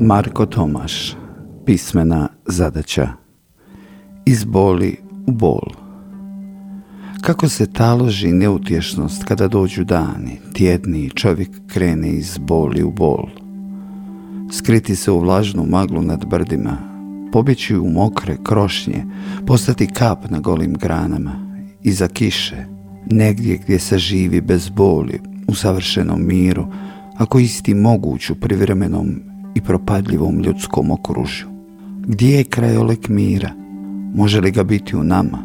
Marko Tomaš Pismena zadaća Iz boli u bol Kako se taloži neutješnost kada dođu dani, tjedni čovjek krene iz boli u bol. Skriti se u vlažnu maglu nad brdima, pobjeći u mokre krošnje, postati kap na golim granama, iza kiše, negdje gdje se živi bez boli, u savršenom miru, ako isti moguć u privremenom i propadljivom ljudskom okružju. Gdje je krajolek mira? Može li ga biti u nama?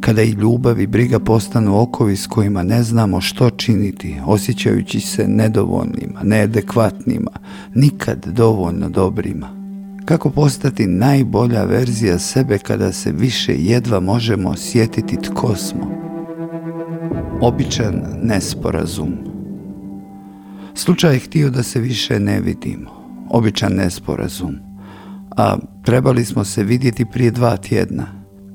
Kada i ljubav i briga postanu okovi s kojima ne znamo što činiti, osjećajući se nedovoljnima, neadekvatnima, nikad dovoljno dobrima. Kako postati najbolja verzija sebe kada se više jedva možemo osjetiti tko smo? Običan nesporazum. Slučaj je htio da se više ne vidimo običan nesporazum. A trebali smo se vidjeti prije dva tjedna.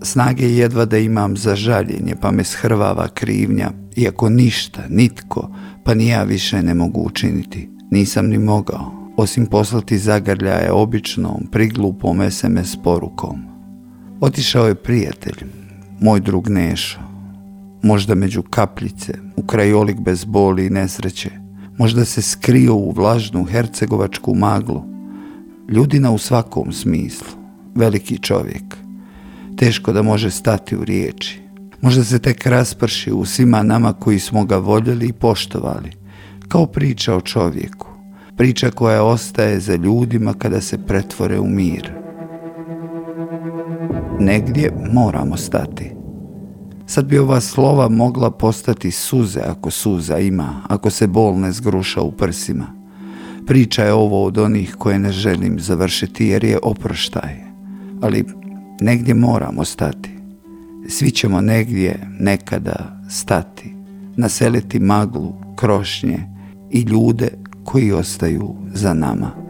Snage jedva da imam za žaljenje, pa me shrvava krivnja, iako ništa, nitko, pa ni ja više ne mogu učiniti. Nisam ni mogao, osim poslati zagrljaje običnom, priglupom SMS porukom. Otišao je prijatelj, moj drug Nešo, možda među kapljice, u krajolik bez boli i nesreće, možda se skrio u vlažnu hercegovačku maglu. Ljudina u svakom smislu, veliki čovjek. Teško da može stati u riječi. Možda se tek rasprši u svima nama koji smo ga voljeli i poštovali. Kao priča o čovjeku. Priča koja ostaje za ljudima kada se pretvore u mir. Negdje moramo stati. Sad bi ova slova mogla postati suze ako suza ima, ako se bol ne zgruša u prsima. Priča je ovo od onih koje ne želim završiti jer je oproštaj. Ali negdje moramo stati. Svi ćemo negdje nekada stati, naseliti maglu, krošnje i ljude koji ostaju za nama.